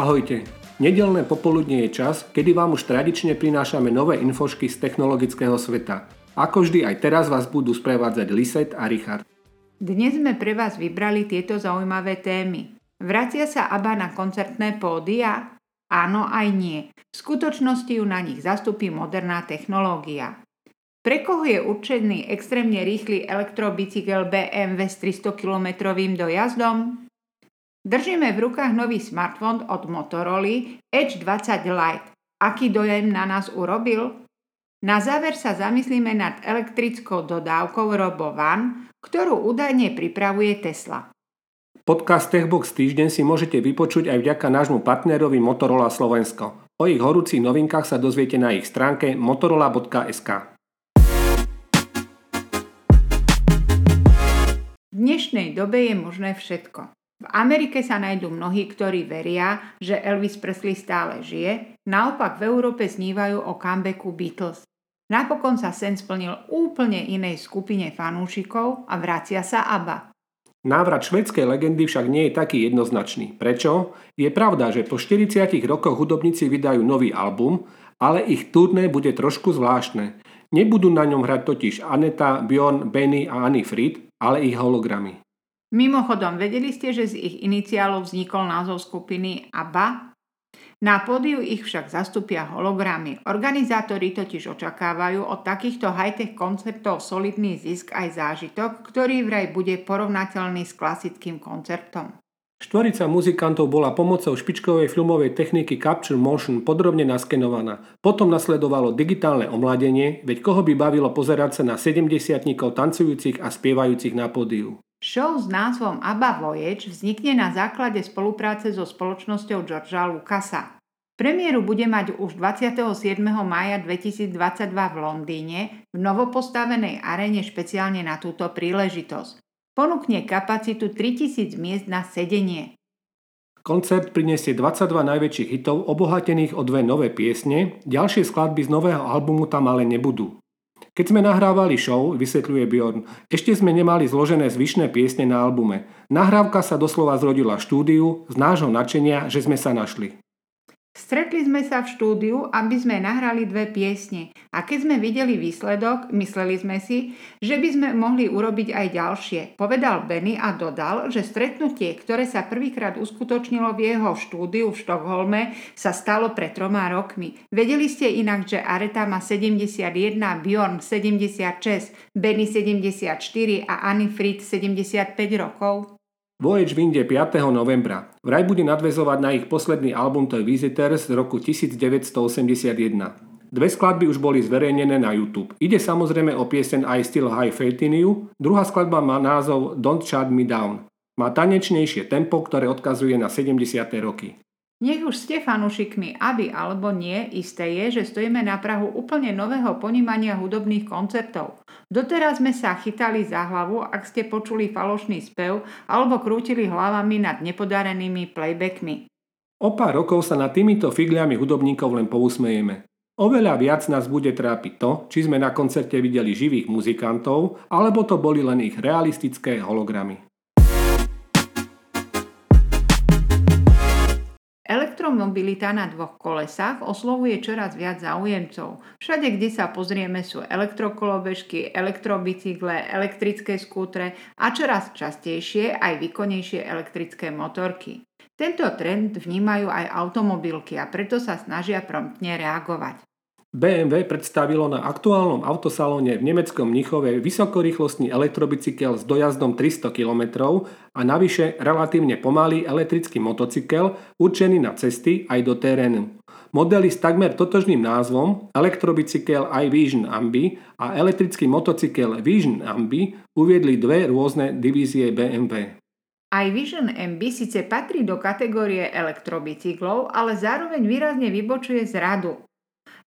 Ahojte. Nedelné popoludne je čas, kedy vám už tradične prinášame nové infošky z technologického sveta. Ako vždy aj teraz vás budú sprevádzať Liset a Richard. Dnes sme pre vás vybrali tieto zaujímavé témy. Vracia sa ABBA na koncertné pódia? Áno aj nie. V skutočnosti ju na nich zastupí moderná technológia. Pre koho je určený extrémne rýchly elektrobicykel BMW s 300 km dojazdom? Držíme v rukách nový smartfón od Motorola Edge 20 Lite. Aký dojem na nás urobil? Na záver sa zamyslíme nad elektrickou dodávkou RoboVan, ktorú údajne pripravuje Tesla. Podcast Techbox týždeň si môžete vypočuť aj vďaka nášmu partnerovi Motorola Slovensko. O ich horúcich novinkách sa dozviete na ich stránke motorola.sk. V dnešnej dobe je možné všetko. V Amerike sa nájdú mnohí, ktorí veria, že Elvis Presley stále žije, naopak v Európe snívajú o comebacku Beatles. Napokon sa sen splnil úplne inej skupine fanúšikov a vracia sa ABBA. Návrat švedskej legendy však nie je taký jednoznačný. Prečo? Je pravda, že po 40 rokoch hudobníci vydajú nový album, ale ich turné bude trošku zvláštne. Nebudú na ňom hrať totiž Aneta, Bjorn, Benny a Annie Fried, ale ich hologramy. Mimochodom, vedeli ste, že z ich iniciálov vznikol názov skupiny ABBA? Na pódiu ich však zastupia hologramy. Organizátori totiž očakávajú od takýchto high-tech koncertov solidný zisk aj zážitok, ktorý vraj bude porovnateľný s klasickým koncertom. Štvorica muzikantov bola pomocou špičkovej filmovej techniky Capture Motion podrobne naskenovaná. Potom nasledovalo digitálne omladenie, veď koho by bavilo pozerať sa na 70 tancujúcich a spievajúcich na pódiu. Show s názvom ABBA Voyage vznikne na základe spolupráce so spoločnosťou Georgea Lucasa. Premiéru bude mať už 27. maja 2022 v Londýne v novopostavenej arene špeciálne na túto príležitosť. Ponúkne kapacitu 3000 miest na sedenie. Koncert prinesie 22 najväčších hitov obohatených o dve nové piesne, ďalšie skladby z nového albumu tam ale nebudú. Keď sme nahrávali show, vysvetľuje Bjorn, ešte sme nemali zložené zvyšné piesne na albume. Nahrávka sa doslova zrodila štúdiu z nášho nadšenia, že sme sa našli. Stretli sme sa v štúdiu, aby sme nahrali dve piesne a keď sme videli výsledok, mysleli sme si, že by sme mohli urobiť aj ďalšie. Povedal Benny a dodal, že stretnutie, ktoré sa prvýkrát uskutočnilo v jeho štúdiu v Štokholme, sa stalo pred troma rokmi. Vedeli ste inak, že Areta má 71, Bjorn 76, Benny 74 a Annie Fried 75 rokov? Voyage vyjde 5. novembra. Vraj bude nadvezovať na ich posledný album The Visitors z roku 1981. Dve skladby už boli zverejnené na YouTube. Ide samozrejme o piesen I Still High Faith in You, druhá skladba má názov Don't Shut Me Down. Má tanečnejšie tempo, ktoré odkazuje na 70. roky. Nech už ste fanúšikmi, aby alebo nie, isté je, že stojíme na Prahu úplne nového ponímania hudobných koncertov. Doteraz sme sa chytali za hlavu, ak ste počuli falošný spev alebo krútili hlavami nad nepodarenými playbackmi. O pár rokov sa nad týmito figliami hudobníkov len pousmejeme. Oveľa viac nás bude trápiť to, či sme na koncerte videli živých muzikantov, alebo to boli len ich realistické hologramy. Elektromobilita na dvoch kolesách oslovuje čoraz viac záujemcov. Všade, kde sa pozrieme, sú elektrokolobežky, elektrobicykle, elektrické skútre a čoraz častejšie aj výkonnejšie elektrické motorky. Tento trend vnímajú aj automobilky a preto sa snažia promptne reagovať. BMW predstavilo na aktuálnom autosalóne v nemeckom Mnichove vysokorýchlostný elektrobicykel s dojazdom 300 km a navyše relatívne pomalý elektrický motocykel určený na cesty aj do terénu. Modely s takmer totožným názvom elektrobicykel iVision Ambi a elektrický motocykel Vision Ambi uviedli dve rôzne divízie BMW. iVision MB síce patrí do kategórie elektrobicyklov, ale zároveň výrazne vybočuje z radu.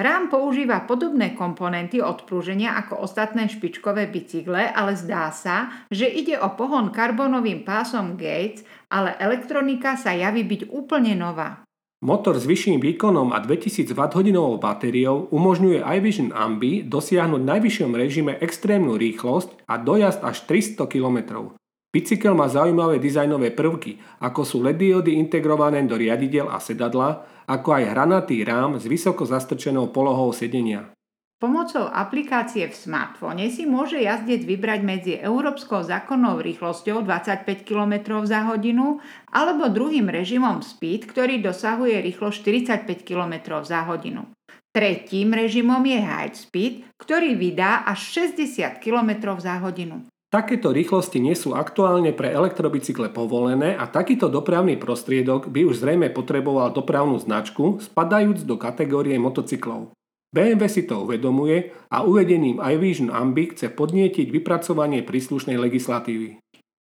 Rám používa podobné komponenty odprúženia ako ostatné špičkové bicykle, ale zdá sa, že ide o pohon karbonovým pásom Gates, ale elektronika sa javí byť úplne nová. Motor s vyšším výkonom a 2000 Wh batériou umožňuje iVision Ambi dosiahnuť v najvyššom režime extrémnu rýchlosť a dojazd až 300 km. Bicykel má zaujímavé dizajnové prvky, ako sú LED diody integrované do riadidel a sedadla, ako aj hranatý rám s vysoko zastrčenou polohou sedenia. Pomocou aplikácie v smartfóne si môže jazdec vybrať medzi európskou zákonnou rýchlosťou 25 km za hodinu alebo druhým režimom Speed, ktorý dosahuje rýchlosť 45 km za hodinu. Tretím režimom je High Speed, ktorý vydá až 60 km za hodinu. Takéto rýchlosti nie sú aktuálne pre elektrobicykle povolené a takýto dopravný prostriedok by už zrejme potreboval dopravnú značku, spadajúc do kategórie motocyklov. BMW si to uvedomuje a uvedením iVision Ambi chce podnietiť vypracovanie príslušnej legislatívy.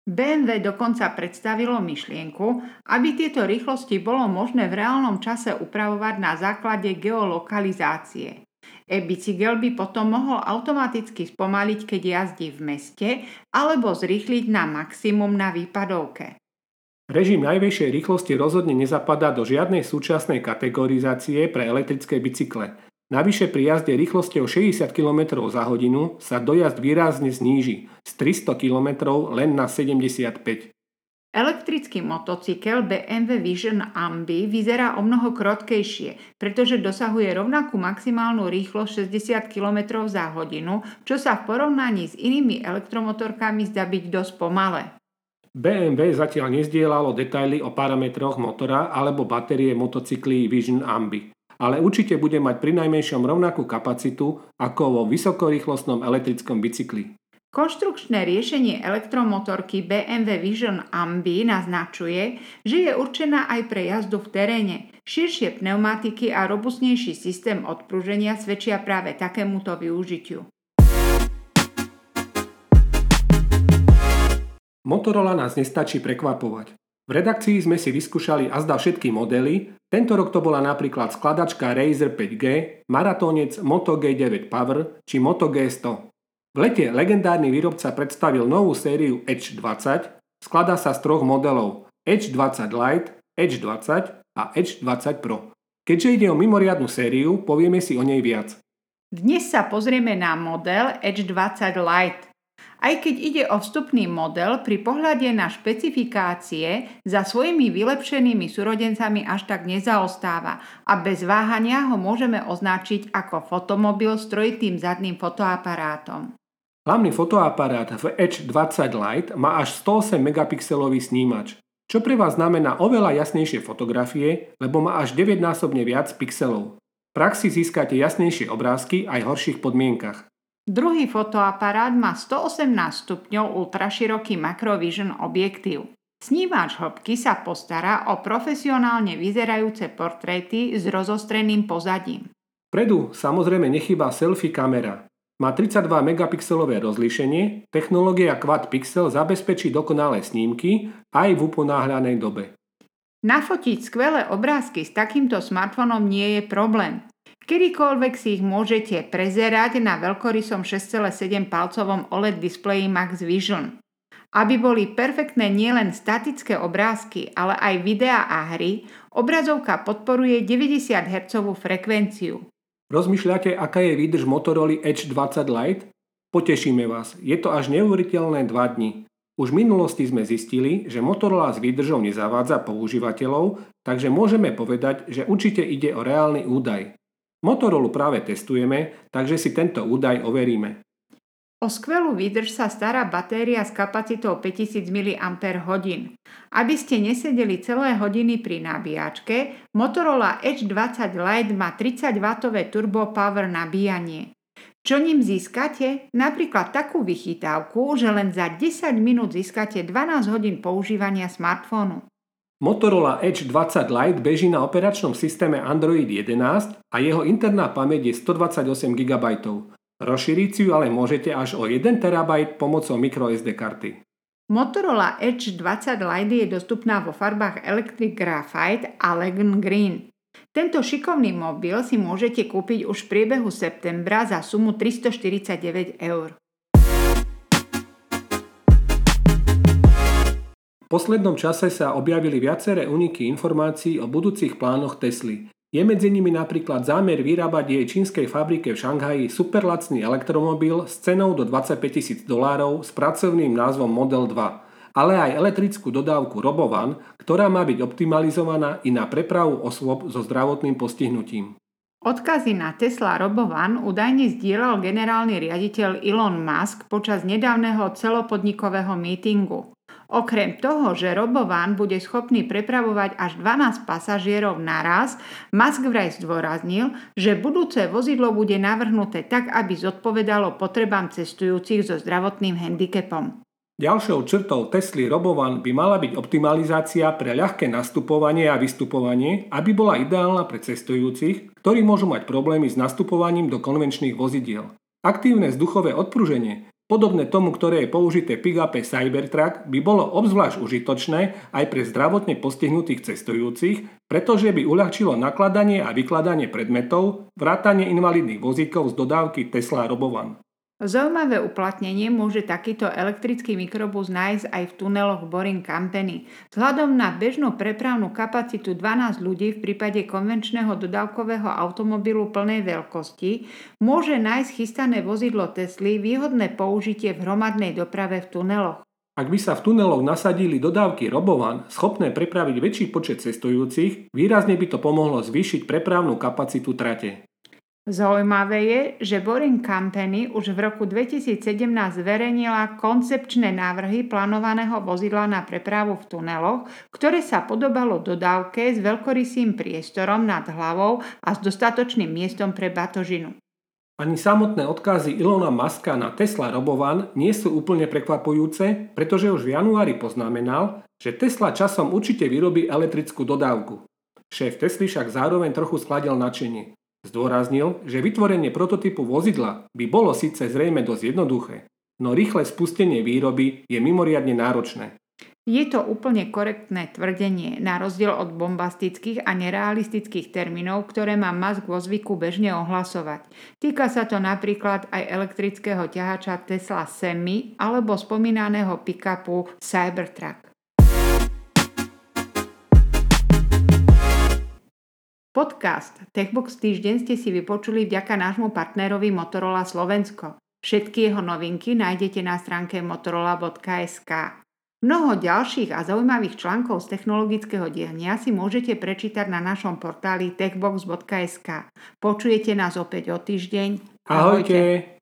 BMW dokonca predstavilo myšlienku, aby tieto rýchlosti bolo možné v reálnom čase upravovať na základe geolokalizácie. E-bicykel by potom mohol automaticky spomaliť, keď jazdí v meste, alebo zrýchliť na maximum na výpadovke. Režim najvyššej rýchlosti rozhodne nezapadá do žiadnej súčasnej kategorizácie pre elektrické bicykle. Navyše pri jazde rýchlosťou 60 km za hodinu sa dojazd výrazne zníži z 300 km len na 75 Elektrický motocykel BMW Vision Ambi vyzerá o mnoho krotkejšie, pretože dosahuje rovnakú maximálnu rýchlosť 60 km za hodinu, čo sa v porovnaní s inými elektromotorkami zdá byť dosť pomalé. BMW zatiaľ nezdielalo detaily o parametroch motora alebo batérie motocykly Vision Ambi, ale určite bude mať pri najmenšom rovnakú kapacitu ako vo vysokorýchlostnom elektrickom bicykli. Konštrukčné riešenie elektromotorky BMW Vision Ambi naznačuje, že je určená aj pre jazdu v teréne. Širšie pneumatiky a robustnejší systém odpruženia svedčia práve takémuto využitiu. Motorola nás nestačí prekvapovať. V redakcii sme si vyskúšali azda všetky modely, tento rok to bola napríklad skladačka Razer 5G, maratónec Moto G9 Power či Moto G100. V lete legendárny výrobca predstavil novú sériu Edge 20, skladá sa z troch modelov Edge 20 Lite, Edge 20 a Edge 20 Pro. Keďže ide o mimoriadnu sériu, povieme si o nej viac. Dnes sa pozrieme na model Edge 20 Lite. Aj keď ide o vstupný model, pri pohľade na špecifikácie za svojimi vylepšenými súrodencami až tak nezaostáva a bez váhania ho môžeme označiť ako fotomobil s trojitým zadným fotoaparátom. Hlavný fotoaparát v Edge 20 Lite má až 108 megapixelový snímač, čo pre vás znamená oveľa jasnejšie fotografie, lebo má až 9-násobne viac pixelov. V praxi získate jasnejšie obrázky aj v horších podmienkach. Druhý fotoaparát má 118 stupňov ultraširoký Macrovision objektív. Snímač hĺbky sa postará o profesionálne vyzerajúce portréty s rozostreným pozadím. Predu samozrejme nechýba selfie kamera, má 32 megapixelové rozlíšenie, technológia Quad Pixel zabezpečí dokonalé snímky aj v uponáhľanej dobe. Nafotiť skvelé obrázky s takýmto smartfónom nie je problém. Kedykoľvek si ich môžete prezerať na veľkorysom 6,7 palcovom OLED displeji Max Vision. Aby boli perfektné nielen statické obrázky, ale aj videá a hry, obrazovka podporuje 90 Hz frekvenciu. Rozmýšľate, aká je výdrž Motorola Edge 20 Lite? Potešíme vás, je to až neuveriteľné 2 dni. Už v minulosti sme zistili, že Motorola s výdržou nezavádza používateľov, takže môžeme povedať, že určite ide o reálny údaj. Motorola práve testujeme, takže si tento údaj overíme. O skvelú výdrž sa stará batéria s kapacitou 5000 mAh. Aby ste nesedeli celé hodiny pri nabíjačke, Motorola Edge 20 Lite má 30W turbo power nabíjanie. Čo ním získate? Napríklad takú vychytávku, že len za 10 minút získate 12 hodín používania smartfónu. Motorola Edge 20 Lite beží na operačnom systéme Android 11 a jeho interná pamäť je 128 GB. Rozšíriť si ju ale môžete až o 1 TB pomocou microSD karty. Motorola Edge 20 Lite je dostupná vo farbách Electric Graphite a Legend Green. Tento šikovný mobil si môžete kúpiť už v priebehu septembra za sumu 349 eur. V poslednom čase sa objavili viaceré uniky informácií o budúcich plánoch Tesly. Je medzi nimi napríklad zámer vyrábať jej čínskej fabrike v Šanghaji superlacný elektromobil s cenou do 25 tisíc dolárov s pracovným názvom Model 2 ale aj elektrickú dodávku Robovan, ktorá má byť optimalizovaná i na prepravu osôb so zdravotným postihnutím. Odkazy na Tesla Robovan údajne zdieľal generálny riaditeľ Elon Musk počas nedávneho celopodnikového mítingu. Okrem toho, že Robovan bude schopný prepravovať až 12 pasažierov naraz, Musk vraj zdôraznil, že budúce vozidlo bude navrhnuté tak, aby zodpovedalo potrebám cestujúcich so zdravotným handicapom. Ďalšou črtou Tesly Robovan by mala byť optimalizácia pre ľahké nastupovanie a vystupovanie, aby bola ideálna pre cestujúcich, ktorí môžu mať problémy s nastupovaním do konvenčných vozidiel. Aktívne vzduchové odpruženie, podobné tomu, ktoré je použité v pick Cybertruck, by bolo obzvlášť užitočné aj pre zdravotne postihnutých cestujúcich, pretože by uľahčilo nakladanie a vykladanie predmetov, vrátanie invalidných vozíkov z dodávky Tesla Robovan. Zaujímavé uplatnenie môže takýto elektrický mikrobus nájsť aj v tuneloch Boring Company. Vzhľadom na bežnú prepravnú kapacitu 12 ľudí v prípade konvenčného dodávkového automobilu plnej veľkosti môže nájsť chystané vozidlo Tesly výhodné použitie v hromadnej doprave v tuneloch. Ak by sa v tuneloch nasadili dodávky Robovan, schopné prepraviť väčší počet cestujúcich, výrazne by to pomohlo zvýšiť prepravnú kapacitu trate. Zaujímavé je, že Boring Company už v roku 2017 zverejnila koncepčné návrhy plánovaného vozidla na prepravu v tuneloch, ktoré sa podobalo dodávke s veľkorysým priestorom nad hlavou a s dostatočným miestom pre batožinu. Ani samotné odkazy Ilona Maska na Tesla Robovan nie sú úplne prekvapujúce, pretože už v januári poznamenal, že Tesla časom určite vyrobí elektrickú dodávku. Šéf Tesly však zároveň trochu skladil načenie. Zdôraznil, že vytvorenie prototypu vozidla by bolo síce zrejme dosť jednoduché, no rýchle spustenie výroby je mimoriadne náročné. Je to úplne korektné tvrdenie, na rozdiel od bombastických a nerealistických termínov, ktoré má Musk vo zvyku bežne ohlasovať. Týka sa to napríklad aj elektrického ťahača Tesla Semi alebo spomínaného pick-upu Cybertruck. Podcast Techbox týždeň ste si vypočuli vďaka nášmu partnerovi Motorola Slovensko. Všetky jeho novinky nájdete na stránke motorola.sk. Mnoho ďalších a zaujímavých článkov z technologického diania si môžete prečítať na našom portáli techbox.sk. Počujete nás opäť o týždeň. Ahojte. Ahojte.